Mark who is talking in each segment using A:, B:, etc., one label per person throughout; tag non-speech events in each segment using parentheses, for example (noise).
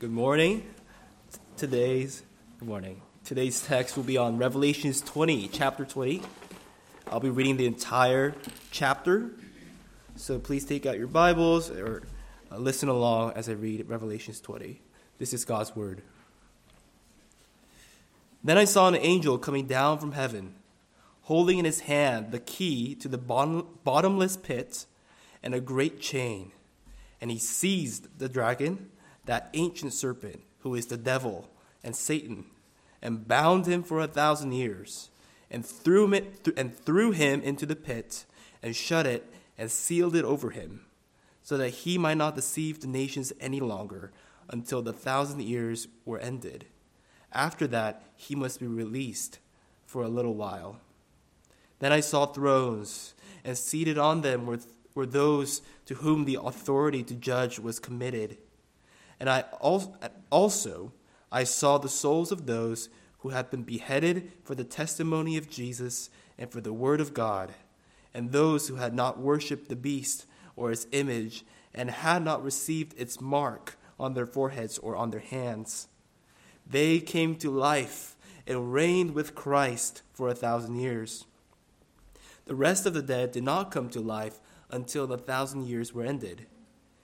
A: Good morning. Today's good morning. Today's text will be on Revelations 20, chapter 20. I'll be reading the entire chapter. So please take out your Bibles or uh, listen along as I read Revelations 20. This is God's word. Then I saw an angel coming down from heaven, holding in his hand the key to the bottomless pit and a great chain. And he seized the dragon, that ancient serpent, who is the devil and Satan, and bound him for a thousand years, and threw him, and threw him into the pit, and shut it, and sealed it over him, so that he might not deceive the nations any longer until the thousand years were ended. After that, he must be released for a little while. Then I saw thrones, and seated on them were, were those to whom the authority to judge was committed. And I also I saw the souls of those who had been beheaded for the testimony of Jesus and for the word of God, and those who had not worshipped the beast or its image, and had not received its mark on their foreheads or on their hands. They came to life and reigned with Christ for a thousand years. The rest of the dead did not come to life until the thousand years were ended.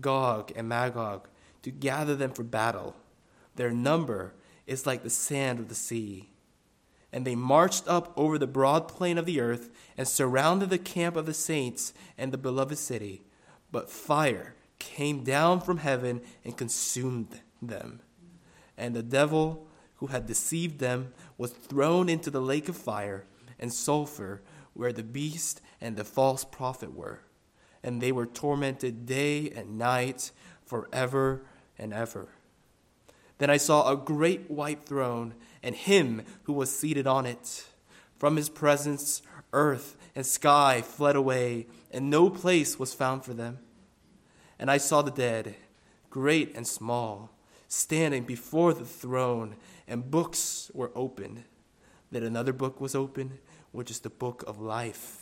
A: Gog and Magog, to gather them for battle. Their number is like the sand of the sea. And they marched up over the broad plain of the earth and surrounded the camp of the saints and the beloved city. But fire came down from heaven and consumed them. And the devil who had deceived them was thrown into the lake of fire and sulfur where the beast and the false prophet were. And they were tormented day and night forever and ever. Then I saw a great white throne and him who was seated on it. From his presence, earth and sky fled away, and no place was found for them. And I saw the dead, great and small, standing before the throne, and books were opened. Then another book was opened, which is the book of life.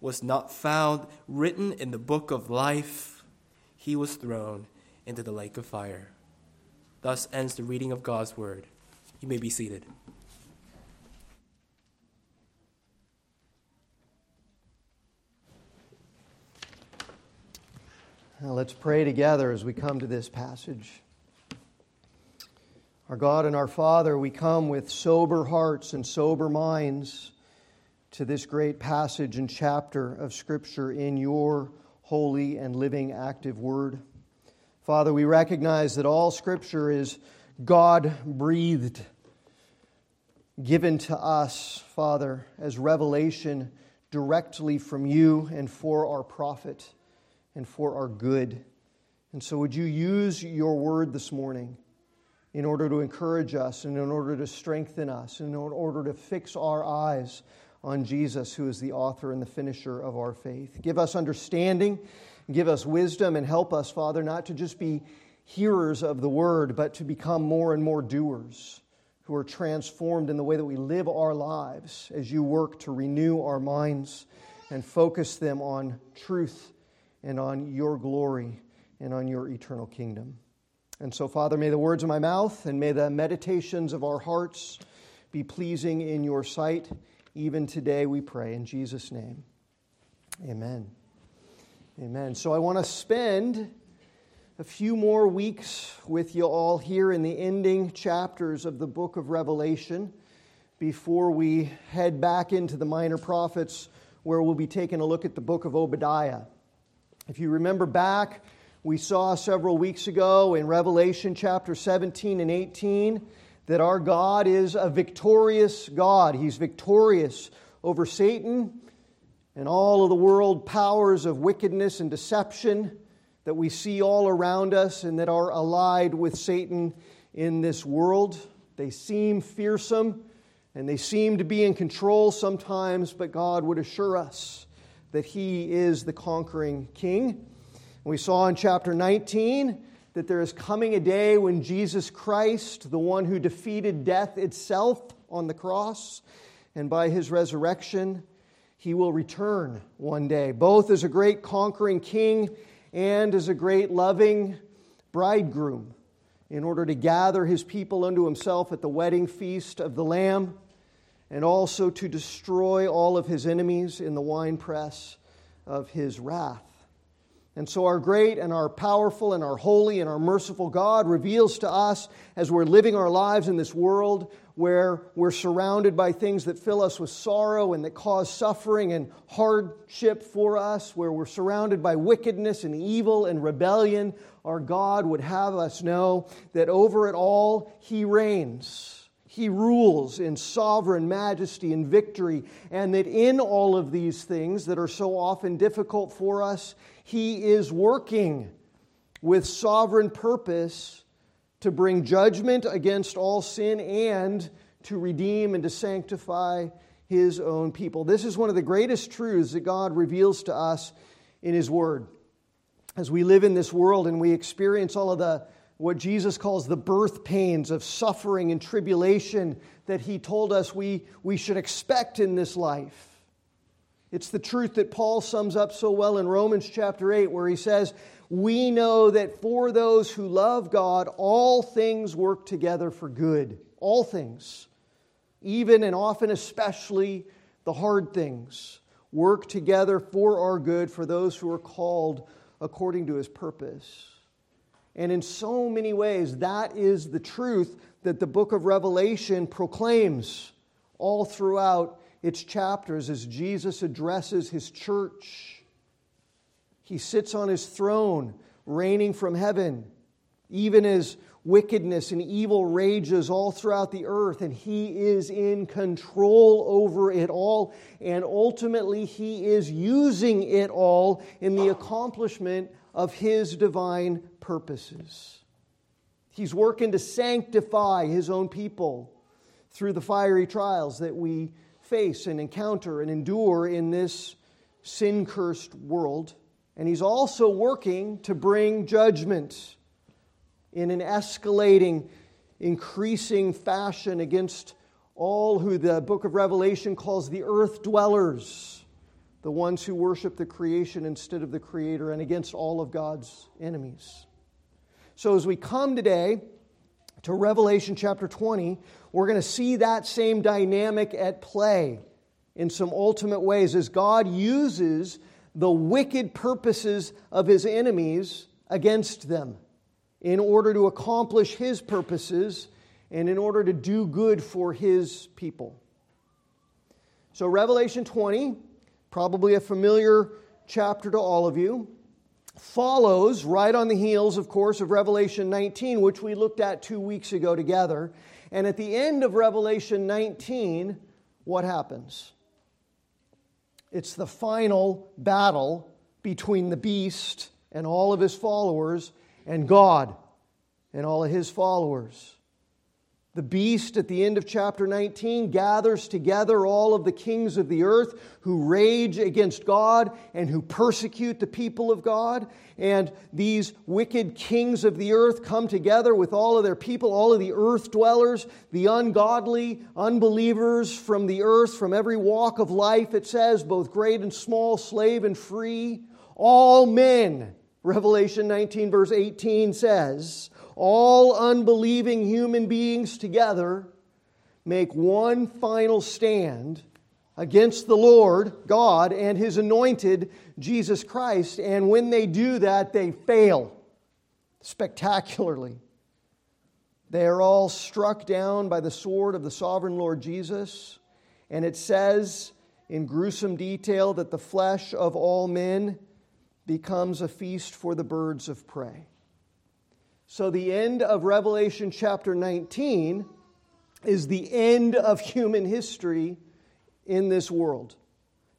A: was not found written in the book of life, he was thrown into the lake of fire. Thus ends the reading of God's word. You may be seated.
B: Now let's pray together as we come to this passage. Our God and our Father, we come with sober hearts and sober minds to this great passage and chapter of Scripture in your holy and living active word. Father, we recognize that all Scripture is God breathed, given to us, Father, as revelation directly from you and for our profit and for our good. And so, would you use your word this morning in order to encourage us and in order to strengthen us, and in order to fix our eyes on Jesus, who is the author and the finisher of our faith? Give us understanding Give us wisdom and help us, Father, not to just be hearers of the word, but to become more and more doers who are transformed in the way that we live our lives as you work to renew our minds and focus them on truth and on your glory and on your eternal kingdom. And so, Father, may the words of my mouth and may the meditations of our hearts be pleasing in your sight, even today, we pray. In Jesus' name, amen. Amen. So I want to spend a few more weeks with you all here in the ending chapters of the book of Revelation before we head back into the minor prophets, where we'll be taking a look at the book of Obadiah. If you remember back, we saw several weeks ago in Revelation chapter 17 and 18 that our God is a victorious God. He's victorious over Satan and all of the world powers of wickedness and deception that we see all around us and that are allied with Satan in this world. They seem fearsome and they seem to be in control sometimes, but God would assure us that He is the conquering King. We saw in chapter 19 that there is coming a day when Jesus Christ, the one who defeated death itself on the cross, and by his resurrection, he will return one day, both as a great conquering king and as a great loving bridegroom in order to gather his people unto himself at the wedding feast of the Lamb and also to destroy all of his enemies in the winepress of his wrath. And so, our great and our powerful and our holy and our merciful God reveals to us as we're living our lives in this world where we're surrounded by things that fill us with sorrow and that cause suffering and hardship for us, where we're surrounded by wickedness and evil and rebellion, our God would have us know that over it all, He reigns. He rules in sovereign majesty and victory, and that in all of these things that are so often difficult for us, He is working with sovereign purpose to bring judgment against all sin and to redeem and to sanctify His own people. This is one of the greatest truths that God reveals to us in His Word. As we live in this world and we experience all of the what Jesus calls the birth pains of suffering and tribulation that he told us we, we should expect in this life. It's the truth that Paul sums up so well in Romans chapter 8, where he says, We know that for those who love God, all things work together for good. All things, even and often especially the hard things, work together for our good for those who are called according to his purpose. And in so many ways, that is the truth that the book of Revelation proclaims all throughout its chapters as Jesus addresses his church. He sits on his throne, reigning from heaven, even as wickedness and evil rages all throughout the earth, and he is in control over it all. And ultimately, he is using it all in the accomplishment of his divine purposes. He's working to sanctify his own people through the fiery trials that we face and encounter and endure in this sin cursed world. And he's also working to bring judgment in an escalating, increasing fashion against all who the book of Revelation calls the earth dwellers, the ones who worship the creation instead of the creator, and against all of God's enemies. So, as we come today to Revelation chapter 20, we're going to see that same dynamic at play in some ultimate ways as God uses the wicked purposes of his enemies against them in order to accomplish his purposes and in order to do good for his people. So, Revelation 20, probably a familiar chapter to all of you follows right on the heels, of course, of Revelation 19, which we looked at two weeks ago together. And at the end of Revelation 19, what happens? It's the final battle between the beast and all of his followers and God and all of his followers. The beast at the end of chapter 19 gathers together all of the kings of the earth who rage against God and who persecute the people of God. And these wicked kings of the earth come together with all of their people, all of the earth dwellers, the ungodly, unbelievers from the earth, from every walk of life, it says, both great and small, slave and free. All men, Revelation 19, verse 18 says, all unbelieving human beings together make one final stand against the Lord God and His anointed Jesus Christ. And when they do that, they fail. spectacularly. They are all struck down by the sword of the sovereign Lord Jesus. And it says in gruesome detail that the flesh of all men becomes a feast for the birds of prey. So, the end of Revelation chapter 19 is the end of human history in this world.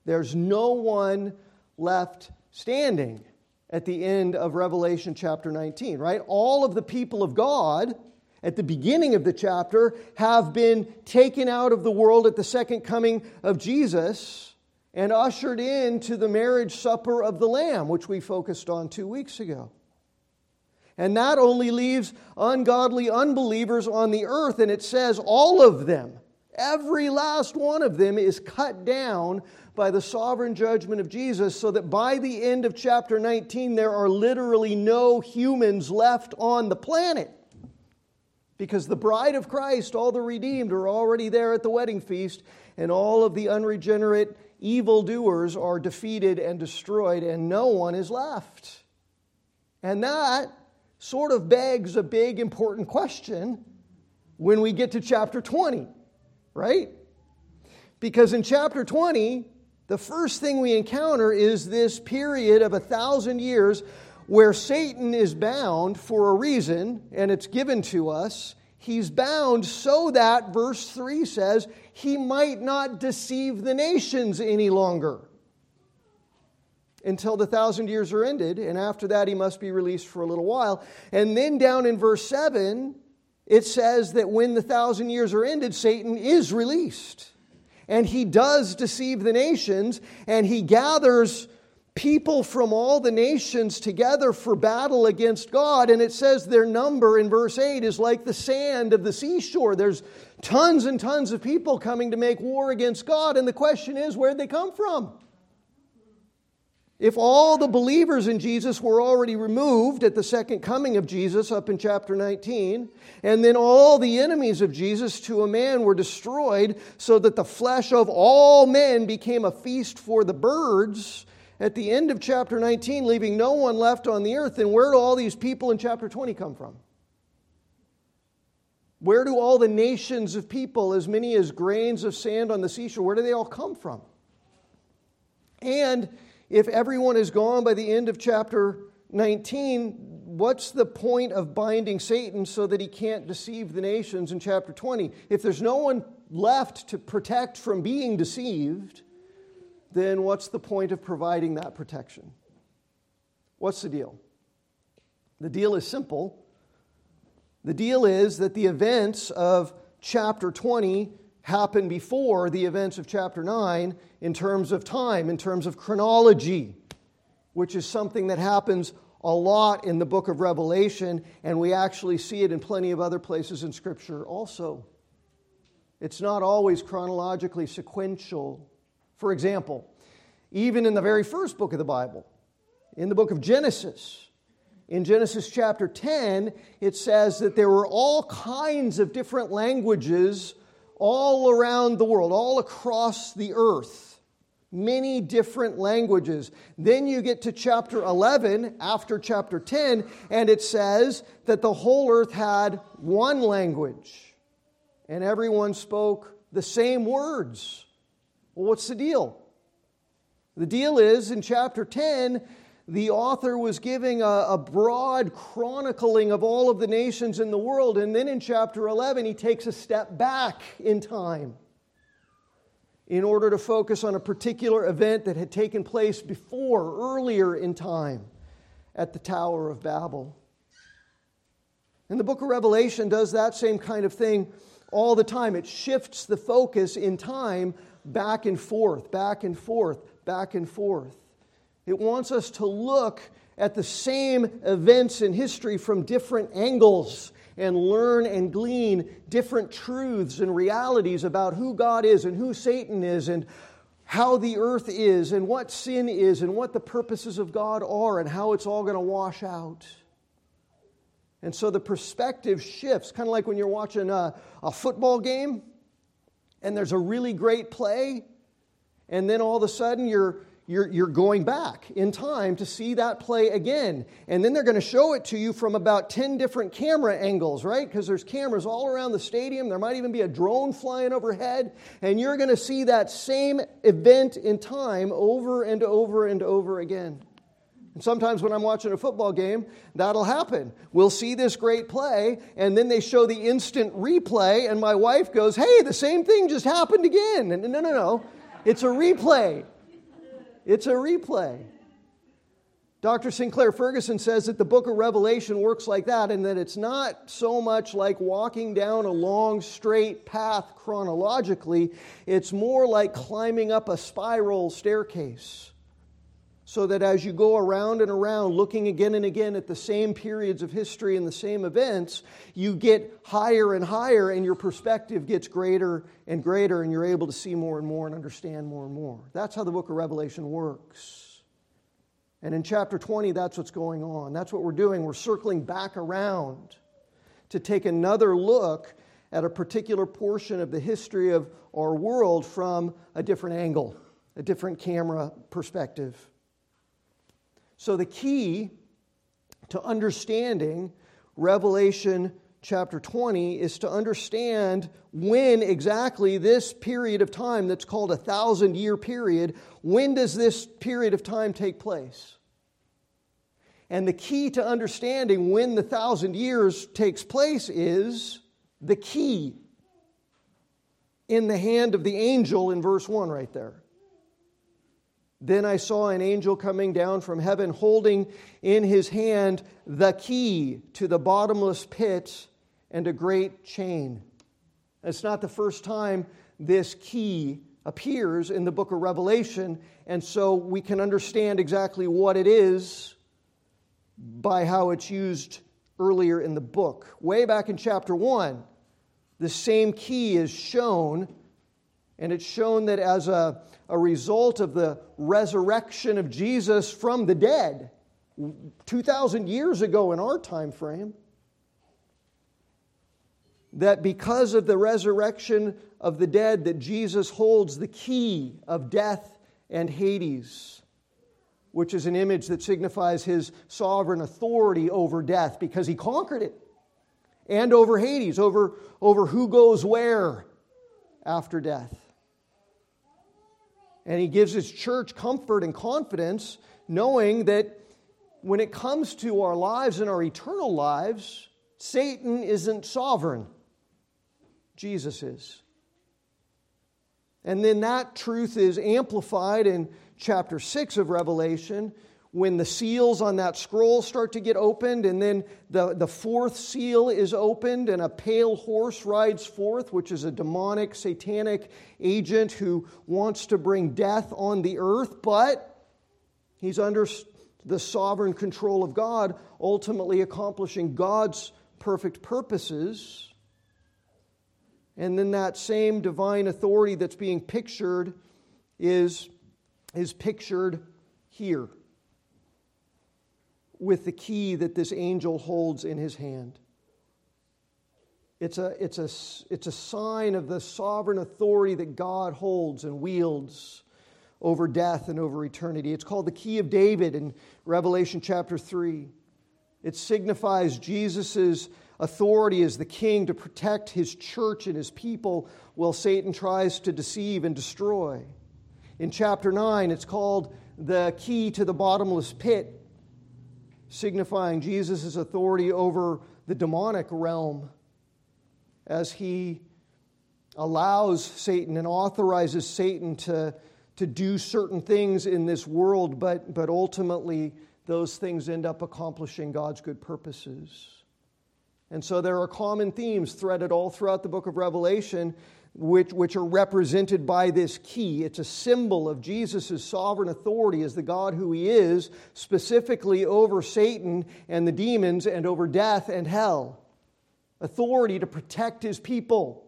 B: There's no one left standing at the end of Revelation chapter 19, right? All of the people of God at the beginning of the chapter have been taken out of the world at the second coming of Jesus and ushered into the marriage supper of the Lamb, which we focused on two weeks ago. And that only leaves ungodly unbelievers on the earth, and it says all of them, every last one of them, is cut down by the sovereign judgment of Jesus, so that by the end of chapter 19, there are literally no humans left on the planet. Because the bride of Christ, all the redeemed, are already there at the wedding feast, and all of the unregenerate evildoers are defeated and destroyed, and no one is left. And that sort of begs a big, important question when we get to chapter 20, right? Because in chapter 20, the first thing we encounter is this period of a thousand years where Satan is bound for a reason, and it's given to us. He's bound so that, verse 3 says, he might not deceive the nations any longer until the thousand years are ended, and after that he must be released for a little while. And then down in verse 7, it says that when the thousand years are ended, Satan is released. And he does deceive the nations, and he gathers people from all the nations together for battle against God. And it says their number in verse 8 is like the sand of the seashore. There's tons and tons of people coming to make war against God. And the question is, where'd they come from? If all the believers in Jesus were already removed at the second coming of Jesus, up in chapter 19, and then all the enemies of Jesus to a man were destroyed, so that the flesh of all men became a feast for the birds, at the end of chapter 19, leaving no one left on the earth, then where do all these people in chapter 20 come from? Where do all the nations of people, as many as grains of sand on the seashore, where do they all come from? And if everyone is gone by the end of chapter 19, what's the point of binding Satan so that he can't deceive the nations in chapter 20? If there's no one left to protect from being deceived, then what's the point of providing that protection? What's the deal? The deal is simple. The deal is that the events of chapter 20 happen before the events of chapter 9 in terms of time, in terms of chronology, which is something that happens a lot in the book of Revelation, and we actually see it in plenty of other places in Scripture also. It's not always chronologically sequential. For example, even in the very first book of the Bible, in the book of Genesis, in Genesis chapter 10, it says that there were all kinds of different languages all around the world, all across the earth, many different languages. Then you get to chapter 11, after chapter 10, and it says that the whole earth had one language, and everyone spoke the same words. Well, what's the deal? The deal is in chapter 10, the author was giving a, a, broad chronicling of all of the nations in the world. And then in chapter 11, he takes a step back in time in order to focus on a particular event that had taken place before, earlier in time, at the Tower of Babel. And the book of Revelation does that same kind of thing all the time. It shifts the focus in time back and forth, back and forth, back and forth. It wants us to look at the same events in history from different angles and learn and glean different truths and realities about who God is and who Satan is and how the earth is and what sin is and what the purposes of God are and how it's all going to wash out. And so the perspective shifts, kind of like when you're watching a, a football game and there's a really great play, and then all of a sudden you're you're, you're going back in time to see that play again. And then they're going to show it to you from about 10 different camera angles, right? Because there's cameras all around the stadium. There might even be a drone flying overhead. And you're going to see that same event in time over and over and over again. And sometimes when I'm watching a football game, that'll happen. We'll see this great play, and then they show the instant replay, and my wife goes, Hey, the same thing just happened again. And no, no, no. It's a replay. It's a replay. Dr. Sinclair Ferguson says that the book of Revelation works like that, and that it's not so much like walking down a long, straight path chronologically, it's more like climbing up a spiral staircase. So that as you go around and around, looking again and again at the same periods of history and the same events, you get higher and higher, and your perspective gets greater and greater, and you're able to see more and more and understand more and more. That's how the book of Revelation works. And in chapter 20, that's what's going on. That's what we're doing. We're circling back around to take another look at a particular portion of the history of our world from a different angle, a different camera perspective. So, the key to understanding Revelation chapter 20 is to understand when exactly this period of time that's called a thousand year period, when does this period of time take place? And the key to understanding when the thousand years takes place is the key in the hand of the angel in verse 1 right there. Then I saw an angel coming down from heaven, holding in his hand the key to the bottomless pit and a great chain. It's not the first time this key appears in the book of Revelation, and so we can understand exactly what it is by how it's used earlier in the book. Way back in chapter 1, the same key is shown, and it's shown that as a a result of the resurrection of Jesus from the dead 2,000 years ago in our time frame. That because of the resurrection of the dead, that Jesus holds the key of death and Hades, which is an image that signifies his sovereign authority over death because he conquered it, and over Hades, over, over who goes where after death. And he gives his church comfort and confidence, knowing that when it comes to our lives and our eternal lives, Satan isn't sovereign, Jesus is. And then that truth is amplified in chapter 6 of Revelation when the seals on that scroll start to get opened, and then the, the fourth seal is opened, and a pale horse rides forth, which is a demonic, satanic agent who wants to bring death on the earth, but he's under the sovereign control of God, ultimately accomplishing God's perfect purposes. And then that same divine authority that's being pictured is, is pictured here with the key that this angel holds in his hand. It's a, it's, a, it's a sign of the sovereign authority that God holds and wields over death and over eternity. It's called the Key of David in Revelation chapter 3. It signifies Jesus' authority as the king to protect his church and his people while Satan tries to deceive and destroy. In chapter 9, it's called the key to the bottomless pit signifying Jesus' authority over the demonic realm as he allows Satan and authorizes Satan to, to do certain things in this world, but, but ultimately those things end up accomplishing God's good purposes. And so there are common themes threaded all throughout the book of Revelation which, which are represented by this key. It's a symbol of Jesus' sovereign authority as the God who he is, specifically over Satan and the demons and over death and hell. Authority to protect his people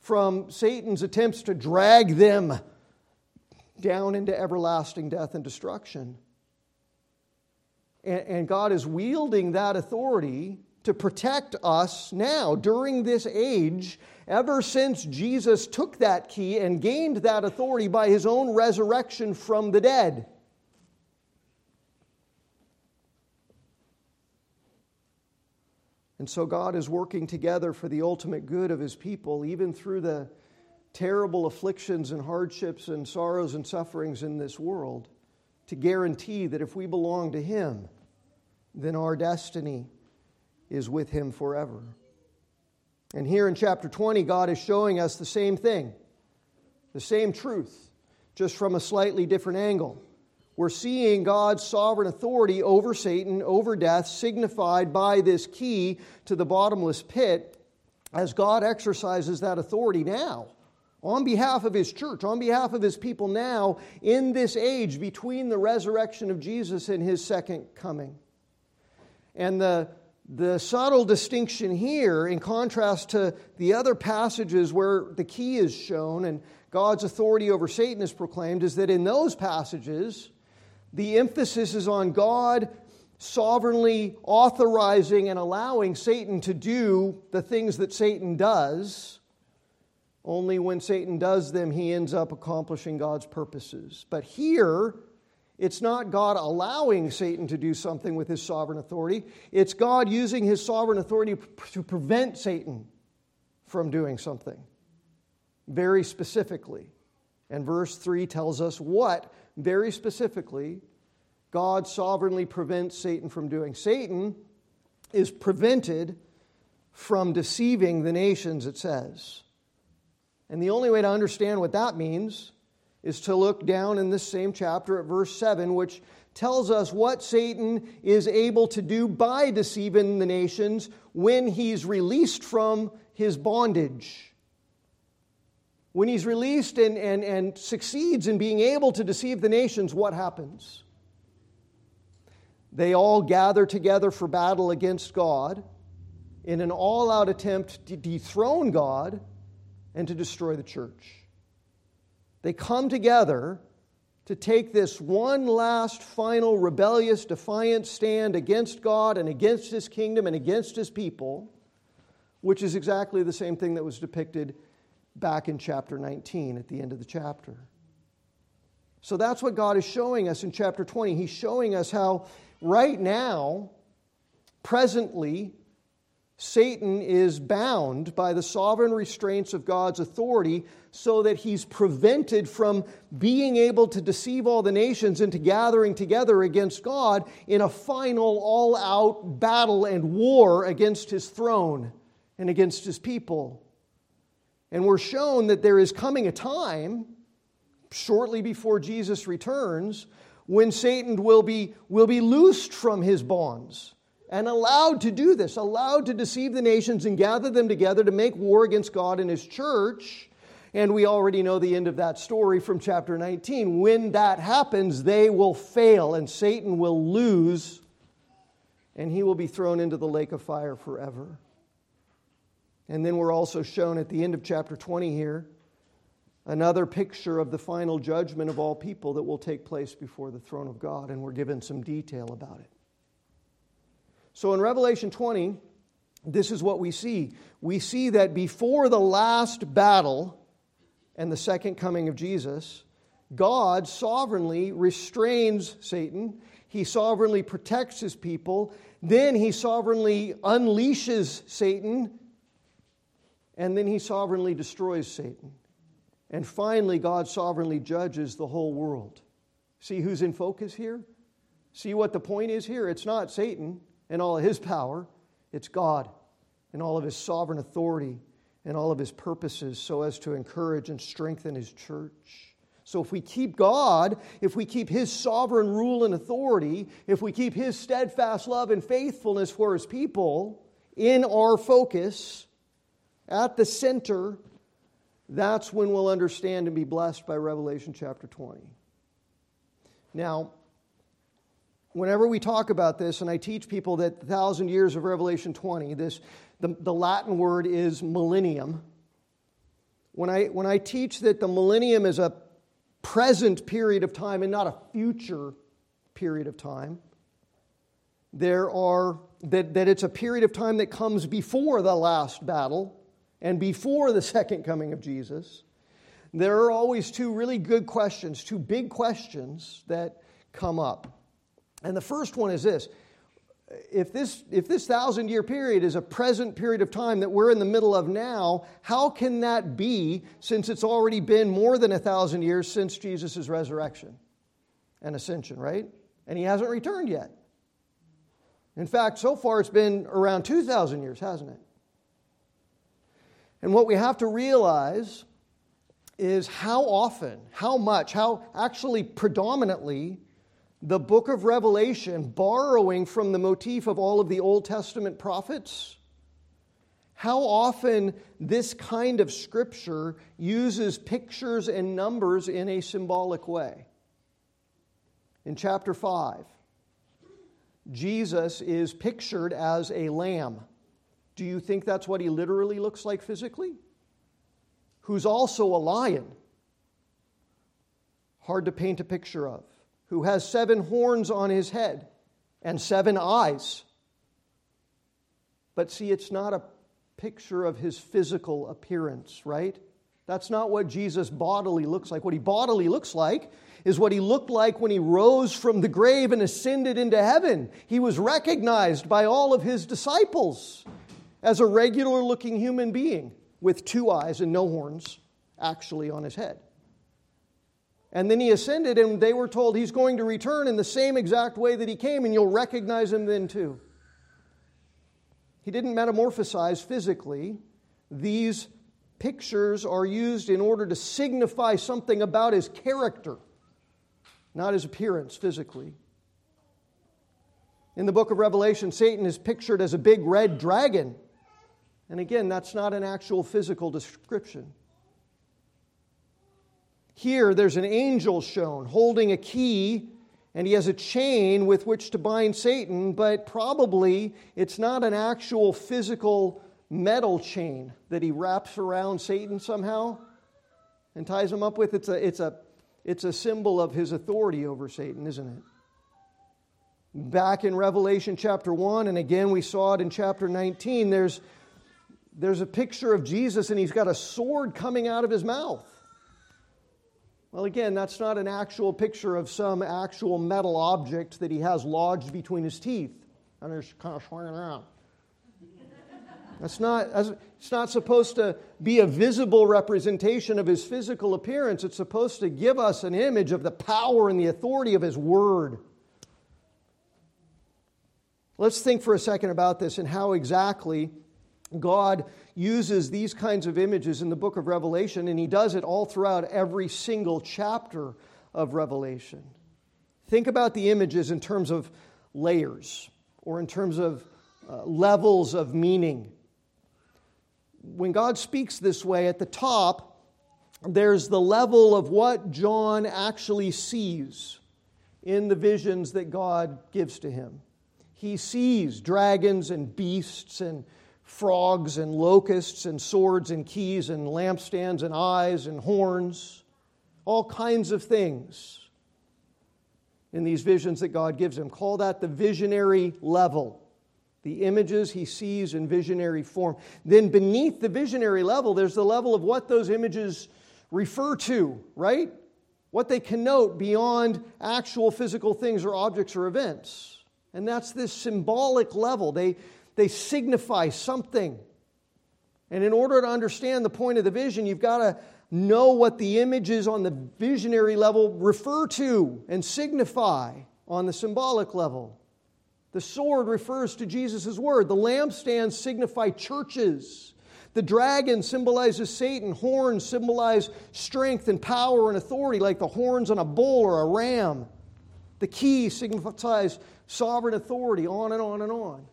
B: from Satan's attempts to drag them down into everlasting death and destruction. And, and God is wielding that authority to protect us now during this age, ever since Jesus took that key and gained that authority by his own resurrection from the dead. And so God is working together for the ultimate good of his people, even through the terrible afflictions and hardships and sorrows and sufferings in this world, to guarantee that if we belong to him, then our destiny is with him forever. And here in chapter 20, God is showing us the same thing, the same truth, just from a slightly different angle. We're seeing God's sovereign authority over Satan, over death, signified by this key to the bottomless pit as God exercises that authority now on behalf of his church, on behalf of his people now in this age between the resurrection of Jesus and his second coming. And the, the subtle distinction here, in contrast to the other passages where the key is shown and God's authority over Satan is proclaimed, is that in those passages, the emphasis is on God sovereignly authorizing and allowing Satan to do the things that Satan does. Only when Satan does them, he ends up accomplishing God's purposes. But here, it's not God allowing Satan to do something with his sovereign authority. It's God using his sovereign authority to prevent Satan from doing something very specifically. And verse 3 tells us what very specifically, God sovereignly prevents Satan from doing. Satan is prevented from deceiving the nations, it says. And the only way to understand what that means is to look down in this same chapter at verse 7, which tells us what Satan is able to do by deceiving the nations when he's released from his bondage. When he's released and, and, and succeeds in being able to deceive the nations, what happens? They all gather together for battle against God in an all out attempt to dethrone God and to destroy the church. They come together to take this one last final rebellious, defiant stand against God and against His kingdom and against His people, which is exactly the same thing that was depicted back in chapter 19 at the end of the chapter. So that's what God is showing us in chapter 20. He's showing us how right now, presently, Satan is bound by the sovereign restraints of God's authority so that he's prevented from being able to deceive all the nations into gathering together against God in a final all out battle and war against his throne and against his people. And we're shown that there is coming a time, shortly before Jesus returns, when Satan will be, will be loosed from his bonds and allowed to do this, allowed to deceive the nations and gather them together to make war against God and his church. And we already know the end of that story from chapter 19. When that happens, they will fail and Satan will lose and he will be thrown into the lake of fire forever. And then we're also shown at the end of chapter 20 here another picture of the final judgment of all people that will take place before the throne of God, and we're given some detail about it. So in Revelation 20, this is what we see. We see that before the last battle and the second coming of Jesus, God sovereignly restrains Satan. He sovereignly protects his people. Then he sovereignly unleashes Satan and then he sovereignly destroys Satan. And finally, God sovereignly judges the whole world. See who's in focus here? See what the point is here? It's not Satan and all of his power, it's God and all of his sovereign authority and all of his purposes so as to encourage and strengthen his church. So, if we keep God, if we keep His sovereign rule and authority, if we keep His steadfast love and faithfulness for His people in our focus, at the center, that's when we'll understand and be blessed by Revelation chapter 20. Now, whenever we talk about this, and I teach people that the thousand years of Revelation 20, this, the, the Latin word is millennium. When I, when I teach that the millennium is a present period of time and not a future period of time, there are that, that it's a period of time that comes before the last battle and before the second coming of Jesus. There are always two really good questions, two big questions that come up. And the first one is this if this, if this thousand year period is a present period of time that we're in the middle of now, how can that be since it's already been more than a thousand years since Jesus' resurrection and ascension, right? And he hasn't returned yet. In fact, so far it's been around 2,000 years, hasn't it? And what we have to realize is how often, how much, how actually predominantly the book of Revelation, borrowing from the motif of all of the Old Testament prophets, how often this kind of scripture uses pictures and numbers in a symbolic way. In chapter 5, Jesus is pictured as a lamb. Do you think that's what he literally looks like physically? Who's also a lion. Hard to paint a picture of who has seven horns on his head and seven eyes. But see, it's not a picture of his physical appearance, right? That's not what Jesus bodily looks like. What he bodily looks like is what he looked like when he rose from the grave and ascended into heaven. He was recognized by all of his disciples as a regular looking human being with two eyes and no horns actually on his head. And then he ascended, and they were told he's going to return in the same exact way that he came, and you'll recognize him then too. He didn't metamorphosize physically. These pictures are used in order to signify something about his character, not his appearance physically. In the book of Revelation, Satan is pictured as a big red dragon. And again, that's not an actual physical description. Here, there's an angel shown holding a key, and he has a chain with which to bind Satan, but probably it's not an actual physical metal chain that he wraps around Satan somehow and ties him up with. It's a, it's a, it's a symbol of his authority over Satan, isn't it? Back in Revelation chapter 1, and again we saw it in chapter 19, there's, there's a picture of Jesus, and he's got a sword coming out of his mouth. Well, again, that's not an actual picture of some actual metal object that he has lodged between his teeth and is kind of swinging around. That's not, it's not supposed to be a visible representation of his physical appearance. It's supposed to give us an image of the power and the authority of his word. Let's think for a second about this and how exactly God uses these kinds of images in the book of Revelation, and he does it all throughout every single chapter of Revelation. Think about the images in terms of layers or in terms of uh, levels of meaning. When God speaks this way, at the top, there's the level of what John actually sees in the visions that God gives to him. He sees dragons and beasts and frogs and locusts and swords and keys and lampstands and eyes and horns, all kinds of things in these visions that God gives him. Call that the visionary level. The images he sees in visionary form. Then beneath the visionary level, there's the level of what those images refer to, right? What they connote beyond actual physical things or objects or events. And that's this symbolic level. They, they signify something. And in order to understand the point of the vision, you've got to know what the images on the visionary level refer to and signify on the symbolic level. The sword refers to Jesus' word. The lampstands signify churches. The dragon symbolizes Satan. Horns symbolize strength and power and authority, like the horns on a bull or a ram. The key signifies sovereign authority, on and on and on.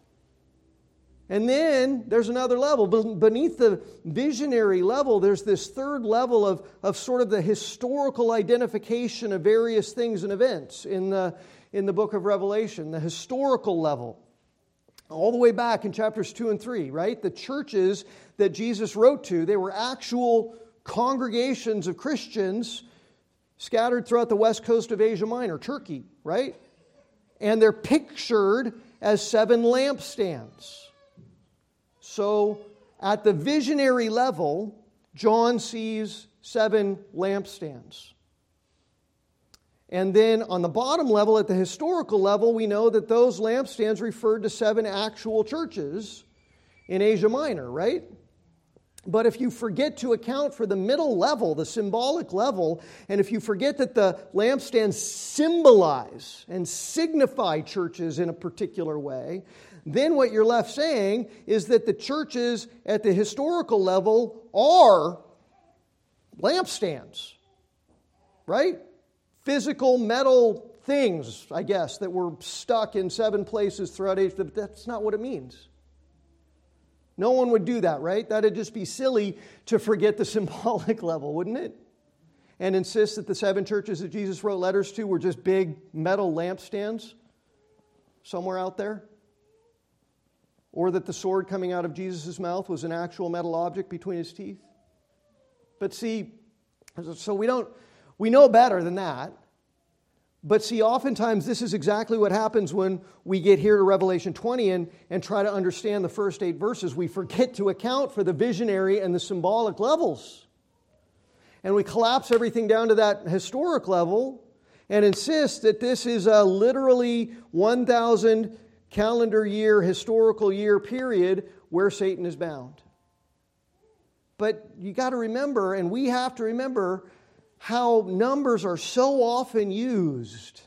B: And then there's another level. Beneath the visionary level, there's this third level of, of sort of the historical identification of various things and events in the, in the book of Revelation, the historical level. All the way back in chapters 2 and 3, right? The churches that Jesus wrote to, they were actual congregations of Christians scattered throughout the west coast of Asia Minor, Turkey, right? And they're pictured as seven lampstands. So, at the visionary level, John sees seven lampstands. And then on the bottom level, at the historical level, we know that those lampstands referred to seven actual churches in Asia Minor, right? But if you forget to account for the middle level, the symbolic level, and if you forget that the lampstands symbolize and signify churches in a particular way, then what you're left saying is that the churches at the historical level are lampstands, right? Physical metal things, I guess, that were stuck in seven places throughout Asia, but that's not what it means. No one would do that, right? That'd just be silly to forget the (laughs) symbolic level, wouldn't it? And insist that the seven churches that Jesus wrote letters to were just big metal lampstands somewhere out there? Or that the sword coming out of Jesus' mouth was an actual metal object between his teeth? But see, so we don't, we know better than that. But see, oftentimes this is exactly what happens when we get here to Revelation 20 and, and try to understand the first eight verses. We forget to account for the visionary and the symbolic levels. And we collapse everything down to that historic level and insist that this is a literally 1,000 calendar year, historical year period where Satan is bound. But you got to remember, and we have to remember, how numbers are so often used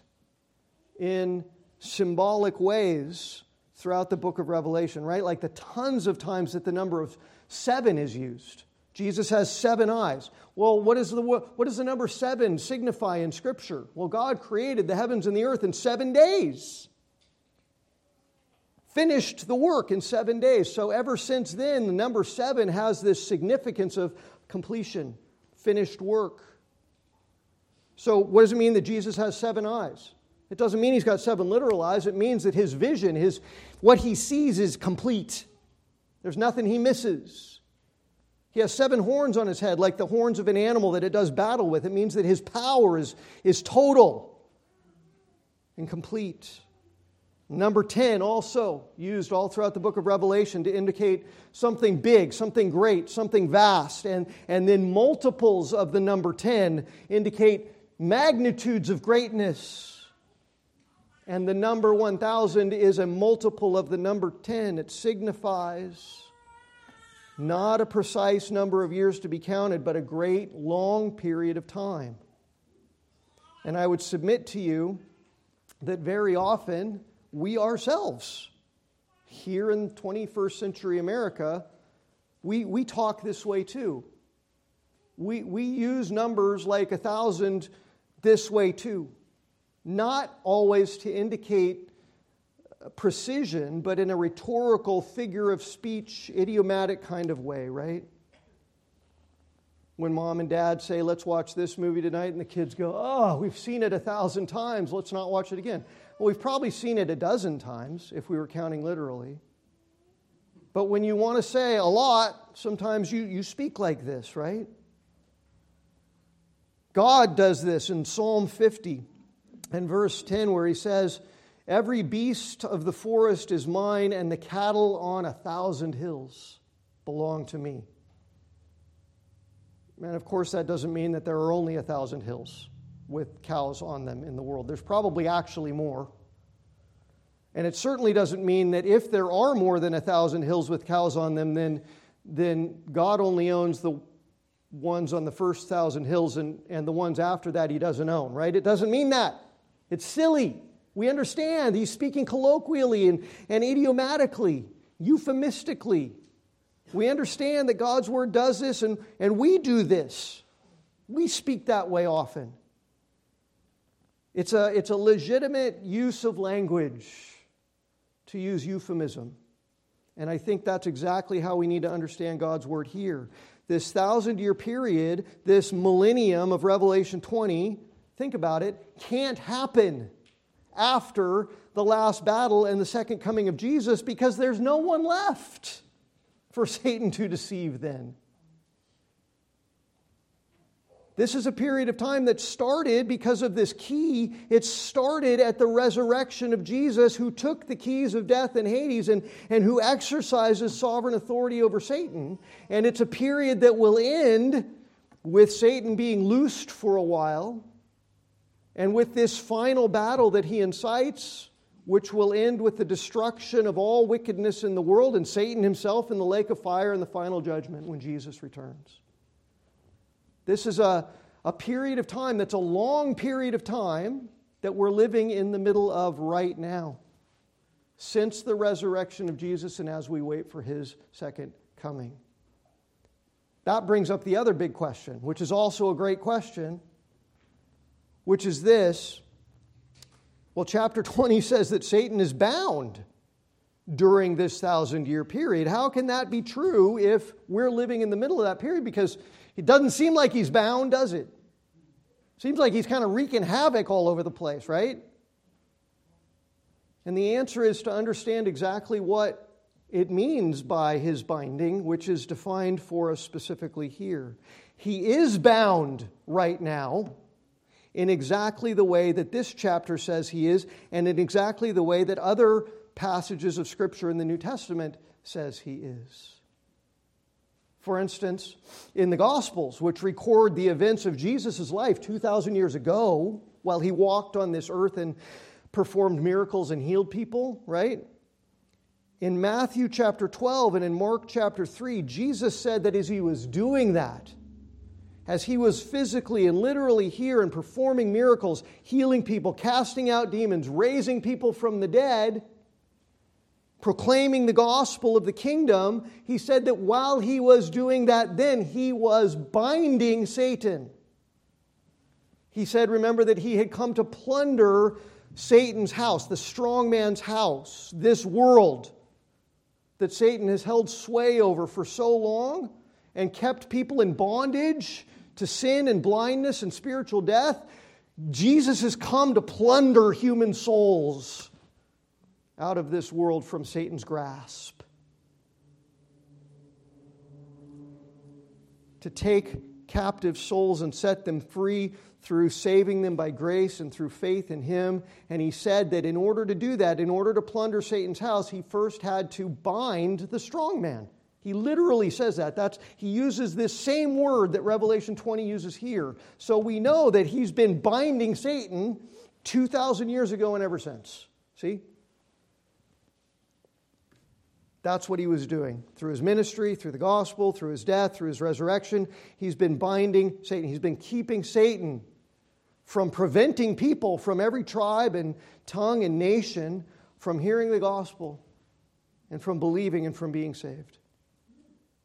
B: in symbolic ways throughout the book of Revelation, right? Like the tons of times that the number of seven is used. Jesus has seven eyes. Well, what, is the, what does the number seven signify in Scripture? Well, God created the heavens and the earth in seven days, finished the work in seven days. So, ever since then, the number seven has this significance of completion, finished work. So, what does it mean that Jesus has seven eyes? It doesn't mean he's got seven literal eyes. It means that his vision, his, what he sees, is complete. There's nothing he misses. He has seven horns on his head, like the horns of an animal that it does battle with. It means that his power is, is total and complete. Number 10, also used all throughout the book of Revelation to indicate something big, something great, something vast. And, and then multiples of the number 10 indicate magnitudes of greatness. And the number 1000 is a multiple of the number 10. It signifies not a precise number of years to be counted, but a great long period of time. And I would submit to you that very often we ourselves, here in 21st century America, we, we talk this way too. We, we use numbers like a thousand this way too. Not always to indicate uh, precision, but in a rhetorical, figure of speech, idiomatic kind of way, right? When mom and dad say, let's watch this movie tonight, and the kids go, oh, we've seen it a thousand times, let's not watch it again. Well, we've probably seen it a dozen times if we were counting literally. But when you want to say a lot, sometimes you, you speak like this, right? God does this in Psalm 50 and verse 10, where he says, Every beast of the forest is mine, and the cattle on a thousand hills belong to me. And of course, that doesn't mean that there are only a thousand hills with cows on them in the world. There's probably actually more. And it certainly doesn't mean that if there are more than a thousand hills with cows on them, then, then God only owns the ones on the first thousand hills and, and the ones after that he doesn't own, right? It doesn't mean that. It's silly. We understand. He's speaking colloquially and, and idiomatically, euphemistically. We understand that God's word does this, and, and we do this. We speak that way often. It's a, it's a legitimate use of language to use euphemism. And I think that's exactly how we need to understand God's word here this thousand year period, this millennium of Revelation 20, think about it, can't happen after the last battle and the second coming of Jesus because there's no one left for (laughs) Satan to deceive then. This is a period of time that started because of this key. It started at the resurrection of Jesus, who took the keys of death and Hades and, and who exercises sovereign authority over Satan. And it's a period that will end with Satan being loosed for a while and with this final battle that he incites, which will end with the destruction of all wickedness in the world and Satan himself in the lake of fire in the final judgment when Jesus returns. This is a, a period of time that's a long period of time that we're living in the middle of right now, since the resurrection of Jesus and as we wait for his second coming. That brings up the other big question, which is also a great question, which is this. Well, chapter 20 says that Satan is bound during this thousand year period. How can that be true if we're living in the middle of that period? Because it doesn't seem like he's bound, does it? Seems like he's kind of wreaking havoc all over the place, right? And the answer is to understand exactly what it means by his binding, which is defined for us specifically here. He is bound right now in exactly the way that this chapter says he is, and in exactly the way that other passages of Scripture in the New Testament says he is. For instance, in the Gospels, which record the events of Jesus' life 2,000 years ago, while he walked on this earth and performed miracles and healed people, right? In Matthew chapter 12 and in Mark chapter 3, Jesus said that as he was doing that, as he was physically and literally here and performing miracles, healing people, casting out demons, raising people from the dead, proclaiming the gospel of the kingdom, he said that while he was doing that, then he was binding Satan. He said, remember, that he had come to plunder Satan's house, the strong man's house, this world that Satan has held sway over for so long and kept people in bondage to sin and blindness and spiritual death. Jesus has come to plunder human souls out of this world from Satan's grasp. To take captive souls and set them free through saving them by grace and through faith in Him. And he said that in order to do that, in order to plunder Satan's house, he first had to bind the strong man. He literally says that. That's, he uses this same word that Revelation 20 uses here. So we know that he's been binding Satan 2,000 years ago and ever since. See? That's what he was doing. Through his ministry, through the gospel, through his death, through his resurrection, he's been binding Satan. He's been keeping Satan from preventing people from every tribe and tongue and nation from hearing the gospel and from believing and from being saved.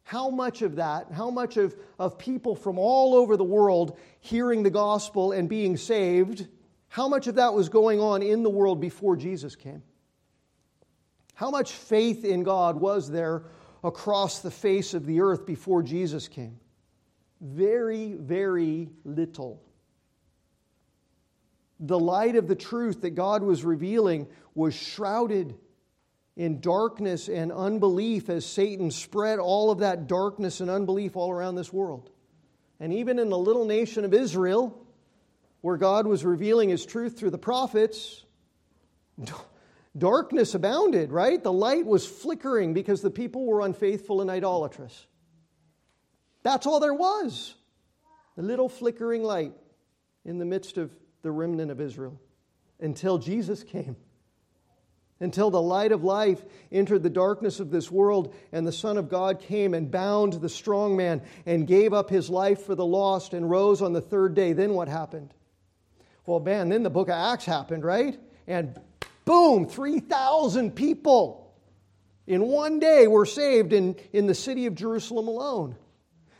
B: How much of that, how much of, of people from all over the world hearing the gospel and being saved, how much of that was going on in the world before Jesus came? How much faith in God was there across the face of the earth before Jesus came? Very, very little. The light of the truth that God was revealing was shrouded in darkness and unbelief as Satan spread all of that darkness and unbelief all around this world. And even in the little nation of Israel, where God was revealing his truth through the prophets, (laughs) Darkness abounded, right? The light was flickering because the people were unfaithful and idolatrous. That's all there was. A little flickering light in the midst of the remnant of Israel until Jesus came. Until the light of life entered the darkness of this world, and the Son of God came and bound the strong man and gave up his life for the lost and rose on the third day. Then what happened? Well, man, then the book of Acts happened, right? And Boom, 3,000 people in one day were saved in, in the city of Jerusalem alone.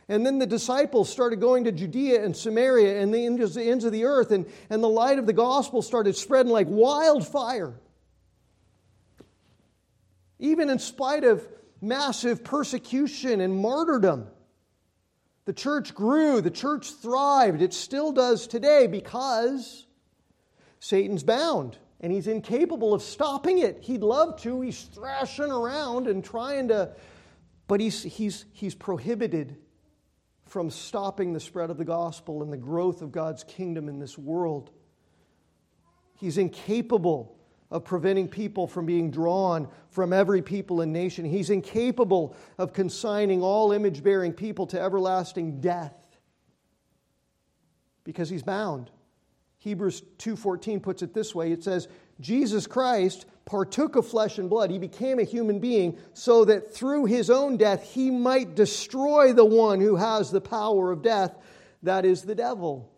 B: And then the disciples started going to Judea and Samaria and the ends of the earth, and, and the light of the gospel started spreading like wildfire. Even in spite of massive persecution and martyrdom, the church grew, the church thrived. It still does today because Satan's bound and he's incapable of stopping it. He'd love to. He's thrashing around and trying to, but he's, he's, he's prohibited from stopping the spread of the gospel and the growth of God's kingdom in this world. He's incapable of preventing people from being drawn from every people and nation. He's incapable of consigning all image bearing people to everlasting death because he's bound. Hebrews 2:14 puts it this way. It says, "Jesus Christ partook of flesh and blood. He became a human being so that through his own death he might destroy the one who has the power of death, that is the devil."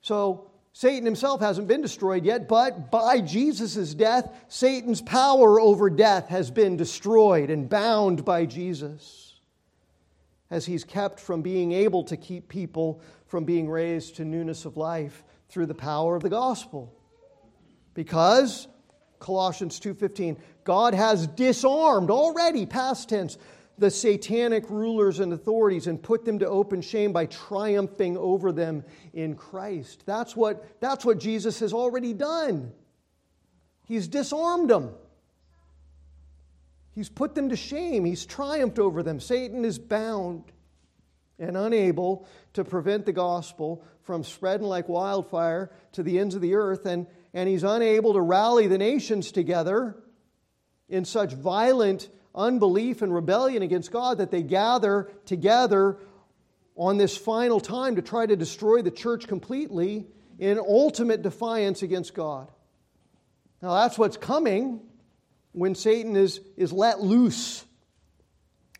B: So, Satan himself hasn't been destroyed yet, but by Jesus' death, Satan's power over death has been destroyed and bound by Jesus as he's kept from being able to keep people from being raised to newness of life through the power of the gospel. Because Colossians 2:15 God has disarmed already past tense the satanic rulers and authorities and put them to open shame by triumphing over them in Christ. That's what, that's what Jesus has already done. He's disarmed them. He's put them to shame. He's triumphed over them. Satan is bound and unable to prevent the gospel from spreading like wildfire to the ends of the earth, and, and he's unable to rally the nations together in such violent unbelief and rebellion against God that they gather together on this final time to try to destroy the church completely in ultimate defiance against God. Now, that's what's coming when Satan is, is let loose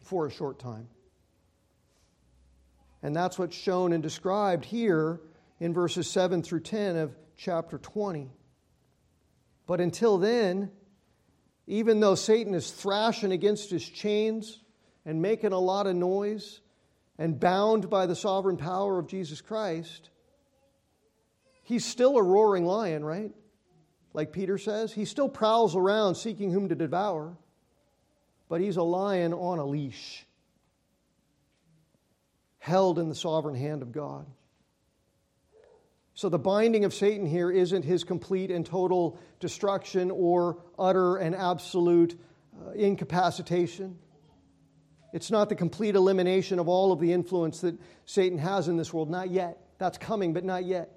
B: for a short time. And that's what's shown and described here in verses 7 through 10 of chapter 20. But until then, even though Satan is thrashing against his chains and making a lot of noise and bound by the sovereign power of Jesus Christ, he's still a roaring lion, right? Like Peter says, he still prowls around seeking whom to devour, but he's a lion on a leash, held in the sovereign hand of God. So the binding of Satan here isn't his complete and total destruction or utter and absolute uh, incapacitation. It's not the complete elimination of all of the influence that Satan has in this world. Not yet. That's coming, but not yet.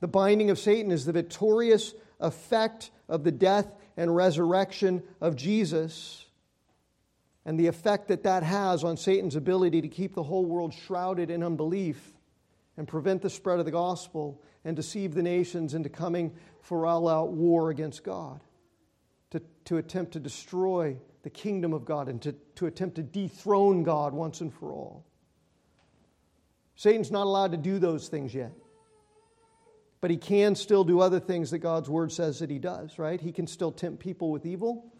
B: The binding of Satan is the victorious effect of the death and resurrection of Jesus and the effect that that has on Satan's ability to keep the whole world shrouded in unbelief and prevent the spread of the gospel and deceive the nations into coming for all out war against God, to, to attempt to destroy the kingdom of God and to, to attempt to dethrone God once and for all. Satan's not allowed to do those things yet. But he can still do other things that God's word says that he does, right? He can still tempt people with evil.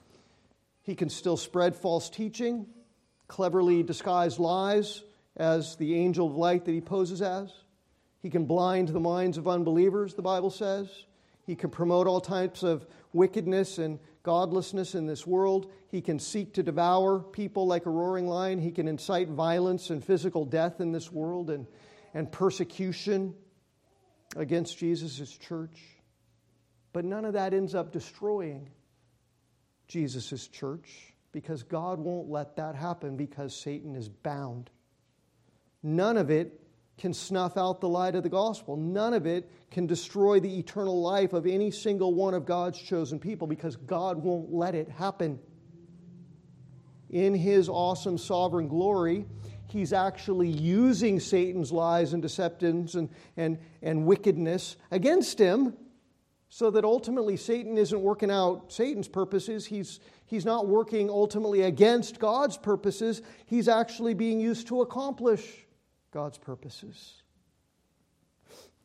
B: He can still spread false teaching, cleverly disguised lies as the angel of light that he poses as. He can blind the minds of unbelievers, the Bible says. He can promote all types of wickedness and godlessness in this world. He can seek to devour people like a roaring lion. He can incite violence and physical death in this world and, and persecution against Jesus' church. But none of that ends up destroying Jesus' church because God won't let that happen because Satan is bound. None of it can snuff out the light of the gospel. None of it can destroy the eternal life of any single one of God's chosen people because God won't let it happen. In his awesome sovereign glory, he's actually using Satan's lies and deceptions and, and, and wickedness against him so that ultimately Satan isn't working out Satan's purposes. He's, he's not working ultimately against God's purposes. He's actually being used to accomplish God's purposes.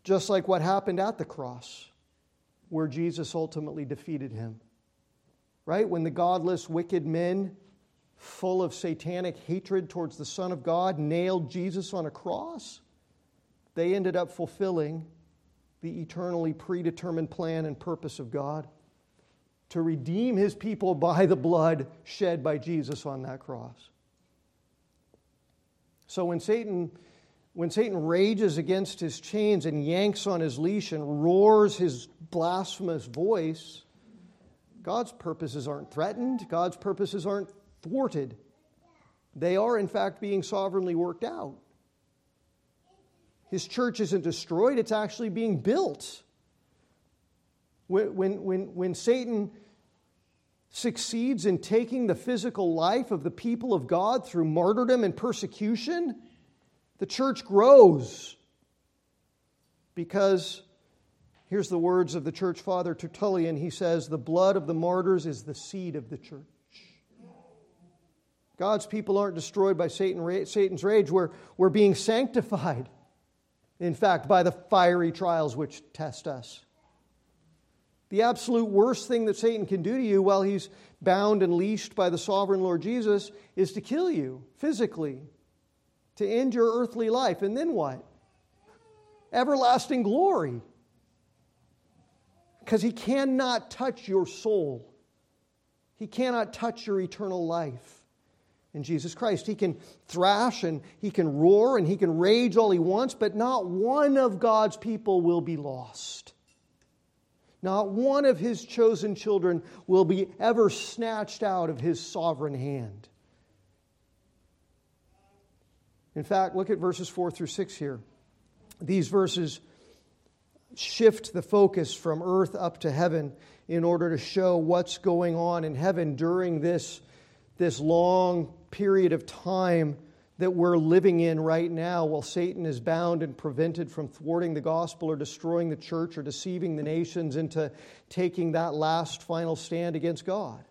B: Just like what happened at the cross, where Jesus ultimately defeated him. Right? When the godless, wicked men, full of satanic hatred towards the Son of God, nailed Jesus on a cross, they ended up fulfilling the eternally predetermined plan and purpose of God to redeem his people by the blood shed by Jesus on that cross. So when Satan when Satan rages against his chains and yanks on his leash and roars his blasphemous voice, God's purposes aren't threatened, God's purposes aren't thwarted. They are, in fact, being sovereignly worked out. His church isn't destroyed, it's actually being built. When, when, when, Satan succeeds in taking the physical life of the people of God through martyrdom and persecution, the church grows. Because here's the words of the church father Tertullian. He says, The blood of the martyrs is the seed of the church. God's people aren't destroyed by Satan, Satan's rage. We're, we're being sanctified, in fact, by the fiery trials which test us. The absolute worst thing that Satan can do to you while he's bound and leashed by the sovereign Lord Jesus is to kill you physically, to end your earthly life. And then what? Everlasting glory. Because he cannot touch your soul, he cannot touch your eternal life in Jesus Christ. He can thrash and he can roar and he can rage all he wants, but not one of God's people will be lost. Not one of his chosen children will be ever snatched out of his sovereign hand. In fact, look at verses 4 through 6 here. These verses shift the focus from earth up to heaven in order to show what's going on in heaven during this, this long period of time that we're living in right now while Satan is bound and prevented from thwarting the gospel or destroying the church or deceiving the nations into taking that last final stand against God.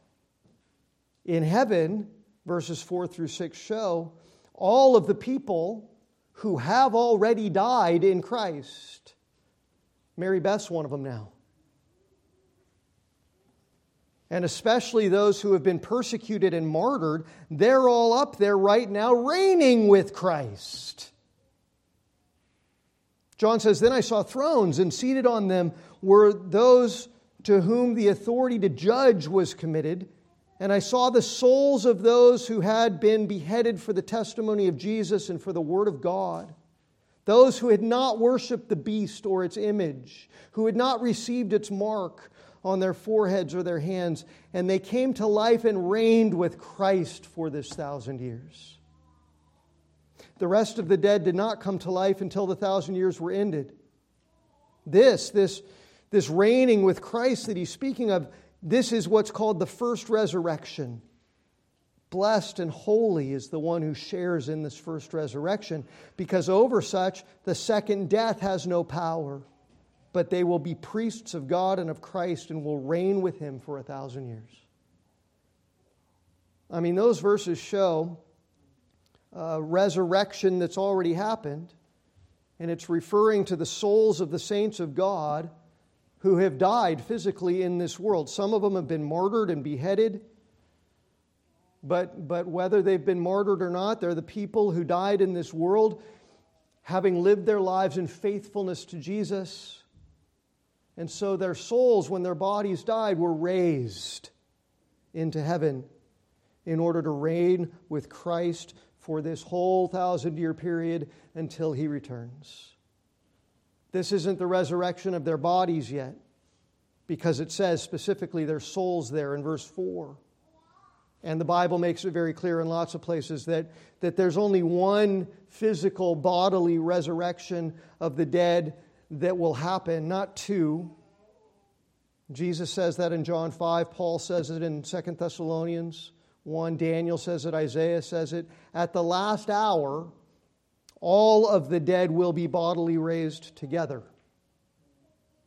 B: In heaven, verses 4 through 6 show, all of the people who have already died in Christ. Mary Beth's one of them now and especially those who have been persecuted and martyred, they're all up there right now reigning with Christ. John says, Then I saw thrones, and seated on them were those to whom the authority to judge was committed. And I saw the souls of those who had been beheaded for the testimony of Jesus and for the word of God. Those who had not worshiped the beast or its image, who had not received its mark on their foreheads or their hands, and they came to life and reigned with Christ for this thousand years. The rest of the dead did not come to life until the thousand years were ended. This, this, this reigning with Christ that he's speaking of, this is what's called the first resurrection. Blessed and holy is the one who shares in this first resurrection, because over such the second death has no power but they will be priests of God and of Christ and will reign with him for a thousand years. I mean, those verses show a resurrection that's already happened, and it's referring to the souls of the saints of God who have died physically in this world. Some of them have been martyred and beheaded. But, but whether they've been martyred or not, they're the people who died in this world having lived their lives in faithfulness to Jesus and so their souls, when their bodies died, were raised into heaven in order to reign with Christ for this whole thousand year period until he returns. This isn't the resurrection of their bodies yet, because it says specifically their souls there in verse 4. And the Bible makes it very clear in lots of places that, that there's only one physical bodily resurrection of the dead that will happen, not two. Jesus says that in John 5. Paul says it in 2 Thessalonians 1. Daniel says it. Isaiah says it. At the last hour, all of the dead will be bodily raised together.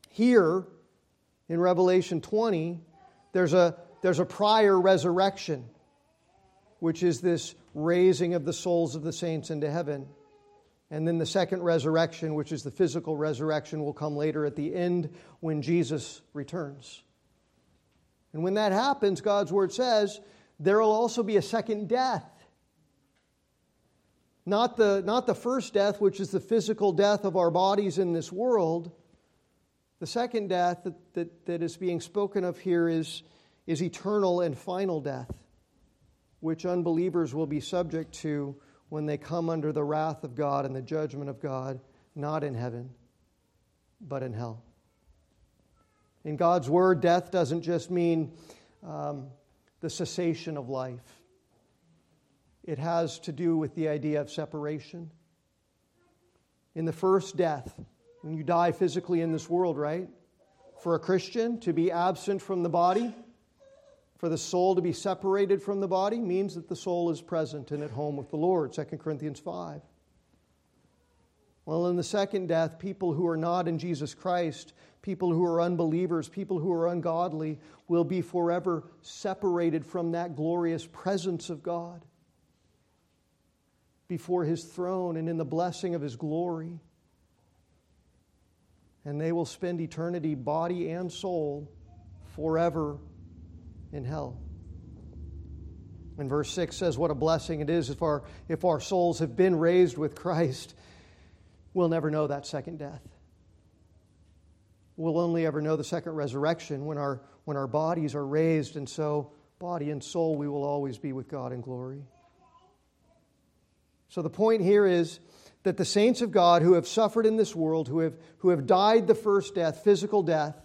B: Here, in Revelation 20, there's a, there's a prior resurrection, which is this raising of the souls of the saints into heaven. And then the second resurrection, which is the physical resurrection, will come later at the end when Jesus returns. And when that happens, God's word says there will also be a second death. Not the, not the first death, which is the physical death of our bodies in this world. The second death that, that, that is being spoken of here is, is eternal and final death, which unbelievers will be subject to when they come under the wrath of God and the judgment of God, not in heaven, but in hell. In God's word, death doesn't just mean um, the cessation of life. it has to do with the idea of separation. In the first death, when you die physically in this world, right? For a Christian to be absent from the body, for the soul to be separated from the body, means that the soul is present and at home with the Lord. 2 Corinthians 5. Well, in the second death, people who are not in Jesus Christ, people who are unbelievers, people who are ungodly, will be forever separated from that glorious presence of God before His throne and in the blessing of His glory. And they will spend eternity, body and soul, forever in hell. And verse 6 says, What a blessing it is if our, if our souls have been raised with Christ we'll never know that second death. We'll only ever know the second resurrection when our, when our bodies are raised, and so, body and soul, we will always be with God in glory. So, the point here is that the saints of God who have suffered in this world, who have, who have died the first death, physical death,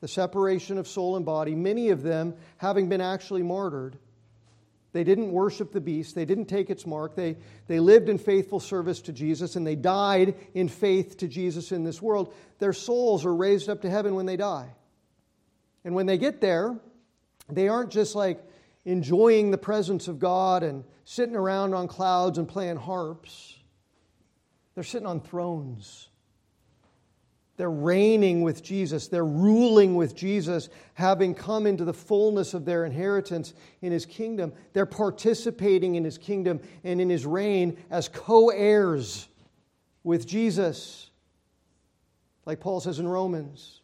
B: the separation of soul and body, many of them having been actually martyred, they didn't worship the beast. They didn't take its mark. They, they lived in faithful service to Jesus and they died in faith to Jesus in this world. Their souls are raised up to heaven when they die. And when they get there, they aren't just like enjoying the presence of God and sitting around on clouds and playing harps. They're sitting on thrones. They're reigning with Jesus. They're ruling with Jesus, having come into the fullness of their inheritance in his kingdom. They're participating in his kingdom and in his reign as co heirs with Jesus, like Paul says in Romans.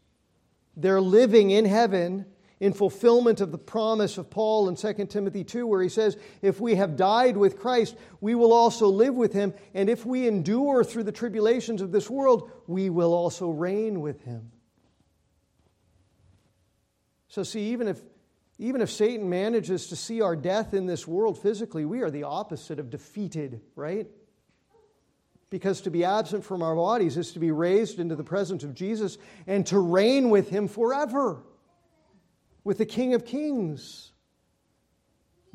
B: They're living in heaven in fulfillment of the promise of Paul in 2 Timothy 2, where he says, If we have died with Christ, we will also live with him. And if we endure through the tribulations of this world, we will also reign with him. So, see, even if, even if Satan manages to see our death in this world physically, we are the opposite of defeated, right? Because to be absent from our bodies is to be raised into the presence of Jesus and to reign with him forever with the King of Kings.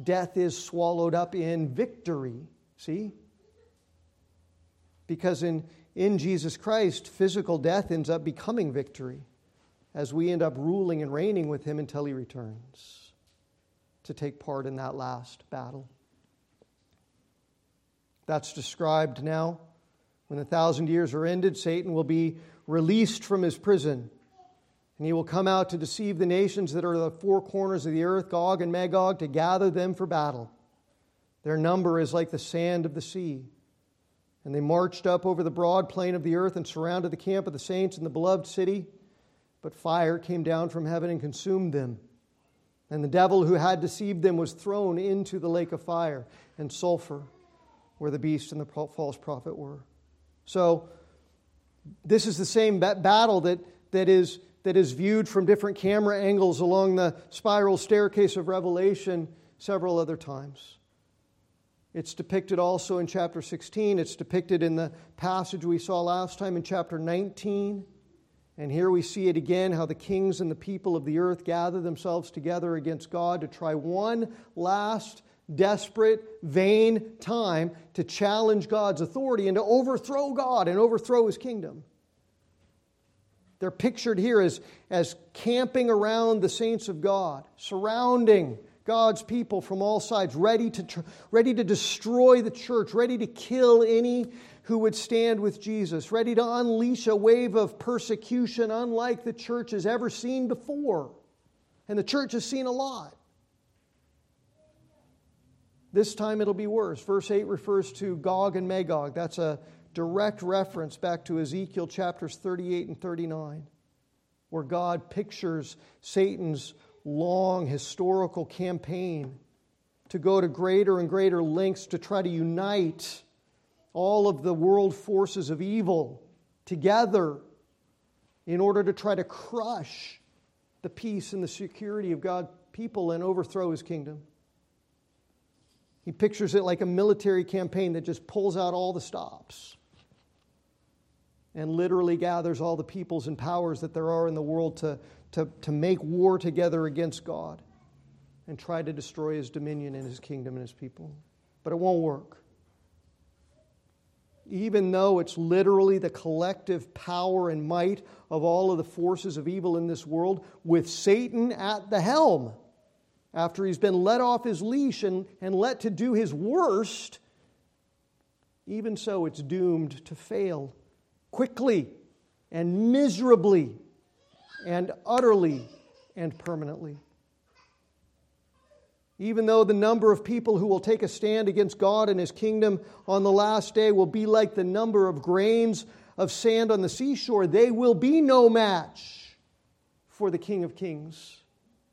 B: Death is swallowed up in victory. See? Because in, in Jesus Christ, physical death ends up becoming victory as we end up ruling and reigning with Him until He returns to take part in that last battle. That's described now. When the thousand years are ended, Satan will be released from his prison and he will come out to deceive the nations that are the four corners of the earth, Gog and Magog, to gather them for battle. Their number is like the sand of the sea. And they marched up over the broad plain of the earth and surrounded the camp of the saints in the beloved city. But fire came down from heaven and consumed them. And the devil who had deceived them was thrown into the lake of fire and sulfur, where the beast and the false prophet were. So, this is the same battle that, that is that is viewed from different camera angles along the spiral staircase of Revelation several other times. It's depicted also in chapter 16. It's depicted in the passage we saw last time in chapter 19. And here we see it again how the kings and the people of the earth gather themselves together against God to try one last desperate, vain time to challenge God's authority and to overthrow God and overthrow his kingdom. They're pictured here as, as camping around the saints of God, surrounding God's people from all sides, ready to, ready to destroy the church, ready to kill any who would stand with Jesus, ready to unleash a wave of persecution unlike the church has ever seen before. And the church has seen a lot. This time it'll be worse. Verse 8 refers to Gog and Magog. That's a direct reference back to Ezekiel chapters 38 and 39, where God pictures Satan's long historical campaign to go to greater and greater lengths to try to unite all of the world forces of evil together in order to try to crush the peace and the security of God's people and overthrow his kingdom. He pictures it like a military campaign that just pulls out all the stops and literally gathers all the peoples and powers that there are in the world to, to, to make war together against God and try to destroy his dominion and his kingdom and his people. but it won't work. Even though it's literally the collective power and might of all of the forces of evil in this world, with Satan at the helm, after he's been let off his leash and, and let to do his worst, even so it's doomed to fail quickly and miserably and utterly and permanently. Even though the number of people who will take a stand against God and His kingdom on the last day will be like the number of grains of sand on the seashore, they will be no match for the King of Kings,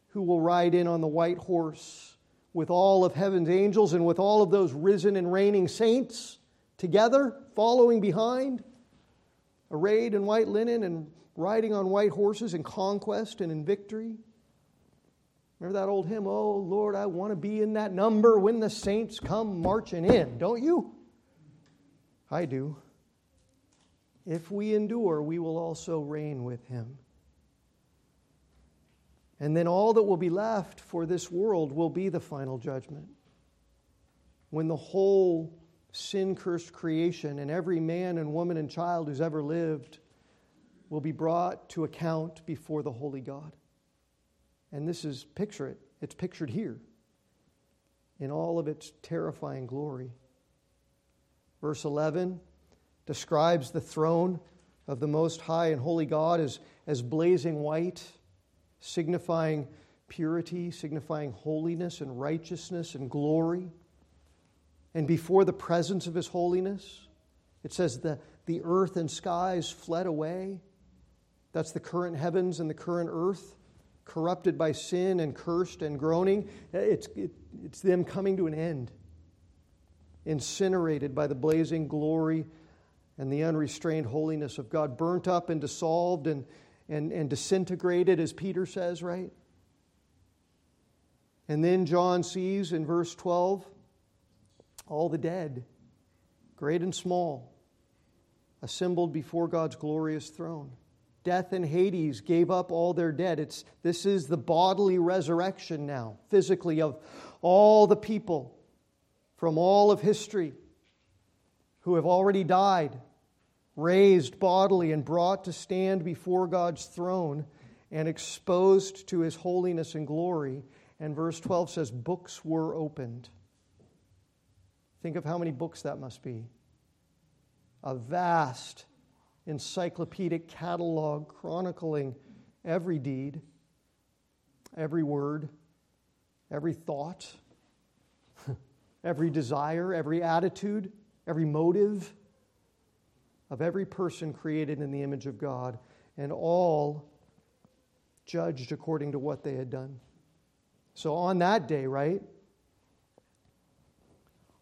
B: who will ride in on the white horse with all of heaven's angels and with all of those risen and reigning saints together, following behind, arrayed in white linen and riding on white horses in conquest and in victory. Remember that old hymn, Oh Lord, I want to be in that number when the saints come marching in, don't you? I do. If we endure, we will also reign with him. And then all that will be left for this world will be the final judgment. When the whole sin cursed creation and every man and woman and child who's ever lived will be brought to account before the holy God. And this is, picture it, it's pictured here in all of its terrifying glory. Verse 11 describes the throne of the Most High and Holy God as, as blazing white, signifying purity, signifying holiness and righteousness and glory. And before the presence of His holiness, it says the, the earth and skies fled away. That's the current heavens and the current earth corrupted by sin and cursed and groaning, it's, it, it's them coming to an end, incinerated by the blazing glory and the unrestrained holiness of God, burnt up and dissolved and, and, and disintegrated, as Peter says, right? And then John sees in verse 12 all the dead, great and small, assembled before God's glorious throne death and Hades gave up all their dead. It's, this is the bodily resurrection now, physically, of all the people from all of history who have already died, raised bodily, and brought to stand before God's throne and exposed to his holiness and glory. And verse 12 says, Books were opened. Think of how many books that must be. A vast encyclopedic catalog chronicling every deed, every word, every thought, (laughs) every desire, every attitude, every motive of every person created in the image of God, and all judged according to what they had done. So on that day, right?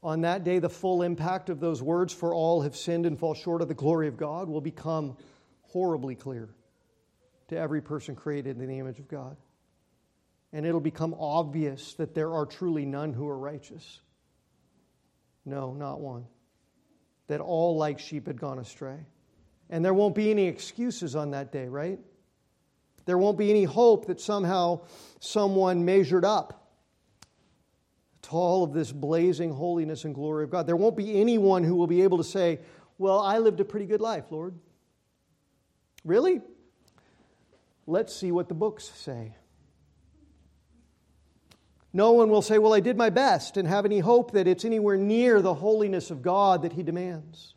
B: On that day, the full impact of those words, for all have sinned and fall short of the glory of God, will become horribly clear to every person created in the image of God. And it'll become obvious that there are truly none who are righteous. No, not one. That all like sheep had gone astray. And there won't be any excuses on that day, right? There won't be any hope that somehow someone measured up to all of this blazing holiness and glory of God. There won't be anyone who will be able to say, Well, I lived a pretty good life, Lord. Really? Let's see what the books say. No one will say, Well, I did my best, and have any hope that it's anywhere near the holiness of God that He demands.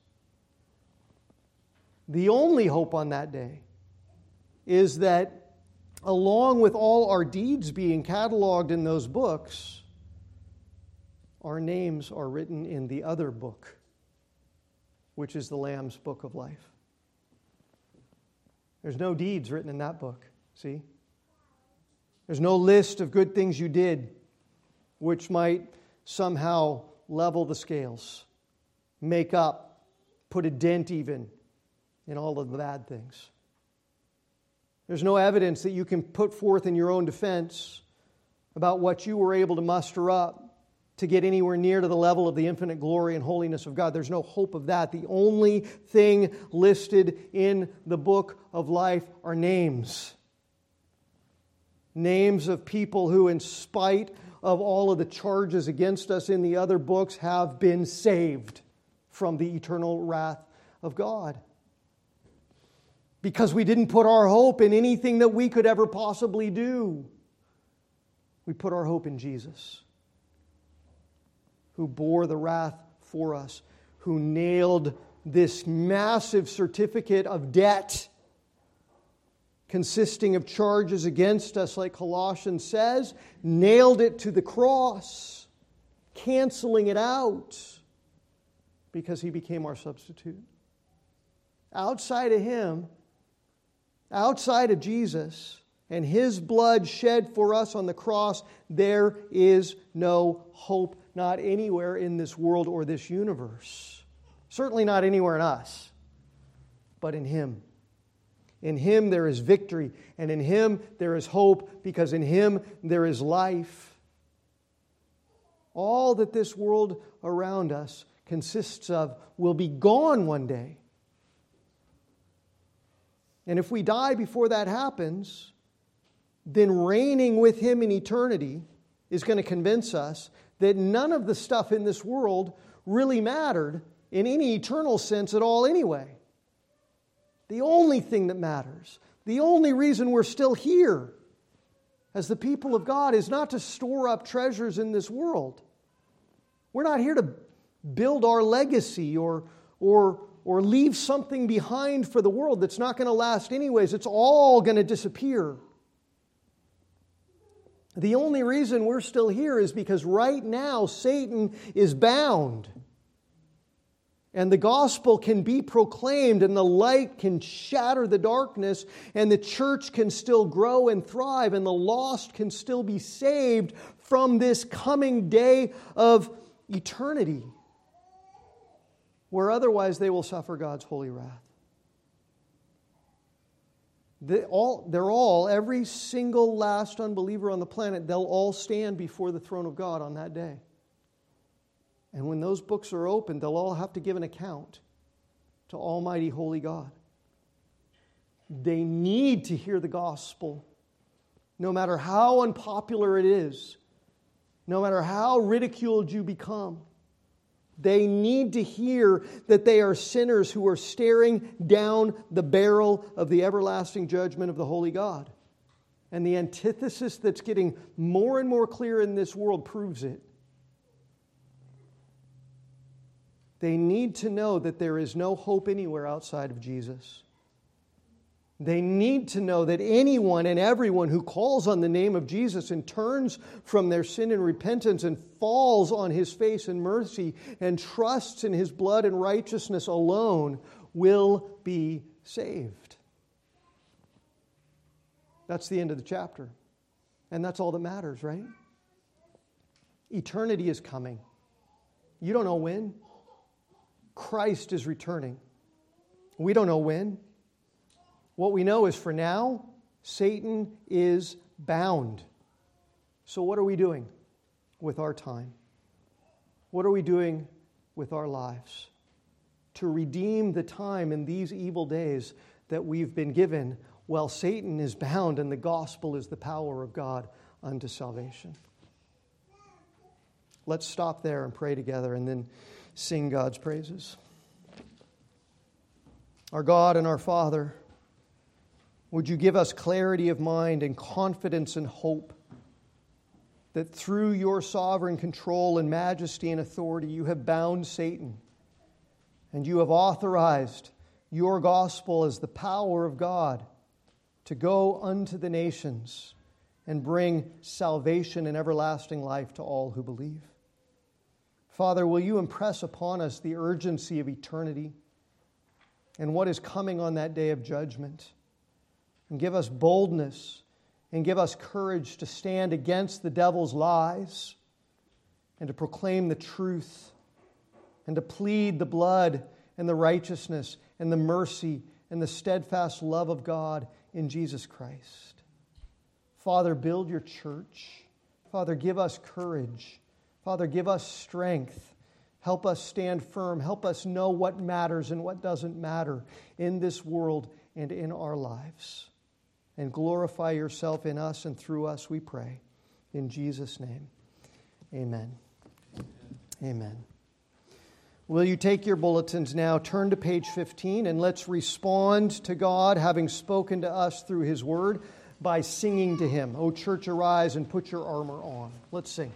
B: The only hope on that day is that, along with all our deeds being cataloged in those books, our names are written in the other book, which is the Lamb's book of life. There's no deeds written in that book, see? There's no list of good things you did which might somehow level the scales, make up, put a dent even in all of the bad things. There's no evidence that you can put forth in your own defense about what you were able to muster up to get anywhere near to the level of the infinite glory and holiness of God. There's no hope of that. The only thing listed in the book of life are names. Names of people who, in spite of all of the charges against us in the other books have been saved from the eternal wrath of God. Because we didn't put our hope in anything that we could ever possibly do. We put our hope in Jesus, who bore the wrath for us, who nailed this massive certificate of debt consisting of charges against us, like Colossians says, nailed it to the cross, canceling it out because he became our substitute. Outside of him, outside of Jesus and his blood shed for us on the cross, there is no hope, not anywhere in this world or this universe. Certainly not anywhere in us, but in him. In him there is victory, and in him there is hope, because in him there is life. All that this world around us consists of will be gone one day. And if we die before that happens, then reigning with him in eternity is going to convince us that none of the stuff in this world really mattered in any eternal sense at all, anyway. The only thing that matters, the only reason we're still here as the people of God is not to store up treasures in this world. We're not here to build our legacy or, or, or leave something behind for the world that's not going to last anyways. It's all going to disappear. The only reason we're still here is because right now Satan is bound and the gospel can be proclaimed, and the light can shatter the darkness, and the church can still grow and thrive, and the lost can still be saved from this coming day of eternity, where otherwise they will suffer God's holy wrath. They all, they're all, every single last unbeliever on the planet, they'll all stand before the throne of God on that day. And when those books are opened, they'll all have to give an account to Almighty Holy God. They need to hear the gospel, no matter how unpopular it is, no matter how ridiculed you become. They need to hear that they are sinners who are staring down the barrel of the everlasting judgment of the Holy God. And the antithesis that's getting more and more clear in this world proves it. They need to know that there is no hope anywhere outside of Jesus. They need to know that anyone and everyone who calls on the name of Jesus and turns from their sin and repentance and falls on his face in mercy and trusts in his blood and righteousness alone will be saved. That's the end of the chapter. And that's all that matters, right? Eternity is coming. You don't know when. Christ is returning. We don't know when. What we know is for now, Satan is bound. So, what are we doing with our time? What are we doing with our lives to redeem the time in these evil days that we've been given while Satan is bound and the gospel is the power of God unto salvation? Let's stop there and pray together and then sing God's praises. Our God and our Father, would you give us clarity of mind and confidence and hope that through your sovereign control and majesty and authority you have bound Satan and you have authorized your gospel as the power of God to go unto the nations and bring salvation and everlasting life to all who believe. Father, will you impress upon us the urgency of eternity and what is coming on that day of judgment? And give us boldness and give us courage to stand against the devil's lies and to proclaim the truth and to plead the blood and the righteousness and the mercy and the steadfast love of God in Jesus Christ. Father, build your church. Father, give us courage. Father, give us strength. Help us stand firm. Help us know what matters and what doesn't matter in this world and in our lives. And glorify yourself in us and through us, we pray. In Jesus' name, Amen. Amen. Will you take your bulletins now, turn to page 15, and let's respond to God, having spoken to us through His Word, by singing to Him. O church, arise and put your armor on. Let's sing.